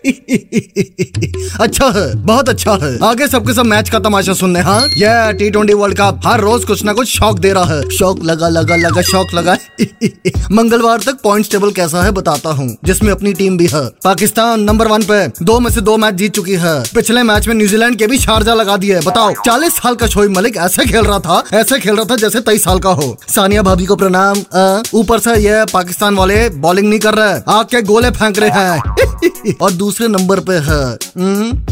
अच्छा है, बहुत अच्छा है। आगे सबके सब मैच का तमाशा सुनने हाँ ये टी ट्वेंटी वर्ल्ड कप हर रोज कुछ ना कुछ शौक दे रहा है। शौक लगा लगा लगा, शौक लगा। मंगलवार तक पॉइंट्स टेबल कैसा है बताता हूँ। जिसमें अपनी टीम भी है। पाकिस्तान नंबर वन पे दो में से दो मैच जीत चुकी है। पिछले मैच में न्यूजीलैंड के भी शारजा लगा दिए। बताओ, चालीस साल का शोएब मलिक ऐसे खेल रहा था, ऐसे खेल रहा था जैसे तेईस साल का हो। सानिया भाभी को प्रणाम ऊपर से ये पाकिस्तान वाले बॉलिंग नहीं कर रहे। आग के गोले फेंक रहे हैं। और दूसरे नंबर पे है।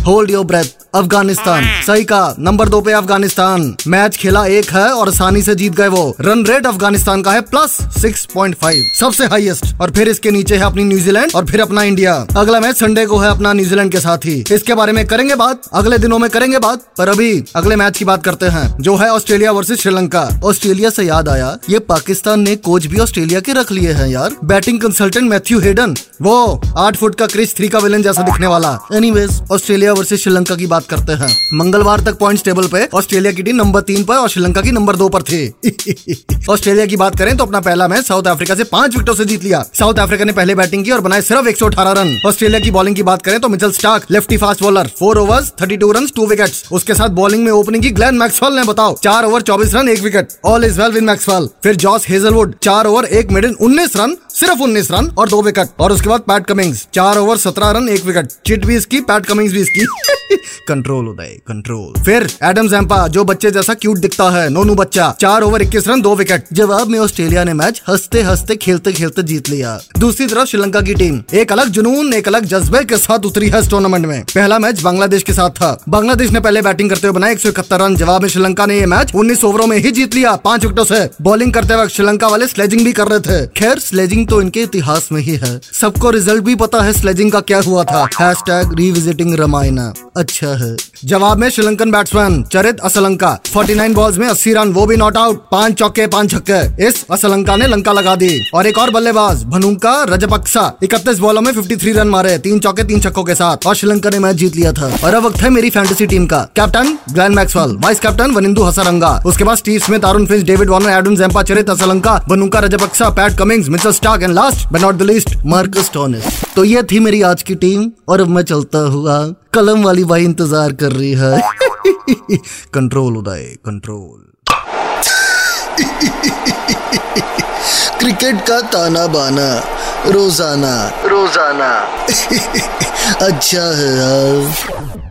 Hold your breath Afghanistan. सही कहा। नंबर दो पे अफ़गानिस्तान। मैच खेला एक है और आसानी से जीत गए वो। रन रेट अफ़गानिस्तान का है प्लस 6.5 सबसे हाईएस्ट। और फिर इसके नीचे है अपनी न्यूजीलैंड और फिर अपना इंडिया। अगला मैच संडे को है अपना न्यूजीलैंड के साथ ही। इसके बारे में करेंगे बात? अगले दिनों में करेंगे बात? पर अभी अगले मैच की बात करते हैं, जो है ऑस्ट्रेलिया वर्सेज श्रीलंका। ऑस्ट्रेलिया से याद आया, ये पाकिस्तान ने कोच भी ऑस्ट्रेलिया के रख लिए हैं यार। Batting consultant Matthew Hayden. वो आठ फुट का क्रिस थ्री का विलन जैसा दिखने वाला। एनीवेज ऑस्ट्रेलिया वर्सेज श्रीलंका की बात करते हैं। मंगलवार तक पॉइंट्स टेबल पे ऑस्ट्रेलिया की टीम नंबर तीन पर और श्रीलंका की नंबर दो पर थी। ऑस्ट्रेलिया की बात करें तो अपना पहला मैच साउथ अफ्रीका से पाँच विकेटों से जीत लिया। साउथ अफ्रीका ने पहले बैटिंग की और बनाए सिर्फ़ 118 रन। ऑस्ट्रेलिया की बॉलिंग की बात करें तो Mitchell Starc lefty fast bowler four overs 32 run two wicket उसके साथ बॉलिंग में ओपनिंग की ग्लैन मैक्सवेल ने बताओ, चार ओवर 24 रन, एक wicket all is well win Maxwell फिर जॉस हेजलवुड चार ओवर एक मिडन 19 रन, सिर्फ़ 19 रन और दो विकेट और उसके बाद पैट कमिंग्स चार ओवर 17 रन, एक विकेट चिट भी इसकी पैट कमिंग्स भी इसकी। कंट्रोल उदय कंट्रोल फिर एडम जैम्पा जो बच्चे जैसा क्यूट दिखता है, नोनू बच्चा. चार ओवर इक्कीस रन, दो विकेट जवाब में ऑस्ट्रेलिया ने मैच हँसते हँसते, खेलते खेलते जीत लिया. दूसरी तरफ़ श्रीलंका की टीम एक अलग जुनून, एक अलग जज्बे के साथ उतरी है इस टूर्नामेंट में. पहला मैच बांग्लादेश के साथ था. बांग्लादेश ने पहले बैटिंग करते हुए बनाए एक सौ इकहत्तर रन. जवाब में श्रीलंका ने ये मैच उन्नीस ओवरों में ही जीत लिया. पाँच विकेटों से. बॉलिंग करते वक्त श्रीलंका वाले स्लेजिंग भी कर रहे थे. खैर स्लेजिंग तो इनके इतिहास में ही है. सबको रिज़ल्ट भी पता है स्लेजिंग का क्या हुआ था. हैश टैग रिविजिटिंग रामायणा अच्छा है। जवाब में श्रीलंकन बैट्समैन चरित असलंका, 49 बॉल्स में 80 रन, वो भी नॉट आउट पाँच चौके, पाँच छक्के। इस असलंका ने लंका लगा दी। और एक और बल्लेबाज, भनुका रजपक्सा 31 बॉलों में 53 रन मारे, तीन चौके, तीन छक्कों के साथ। और श्रीलंका ने मैच जीत लिया था। और अब वक्त है मेरी फैंटेसी टीम का। Captain Glenn Maxwell vice captain Wanindu Hasaranga उसके बाद Steve Smith Aaron Finch David Warner Adam Zampa Charith Asalanka, Bhanuka Rajapaksa Pat Cummins Mitchell Starc and last but not the least Marcus Stoinis तो ये थी मेरी आज की team और अब मैं चलता हुआ कलम वाली भाई इंतज़ार कर रही है। कंट्रोल उदय कंट्रोल क्रिकेट का ताना बाना रोज़ाना. रोज़ाना। अच्छा है यार।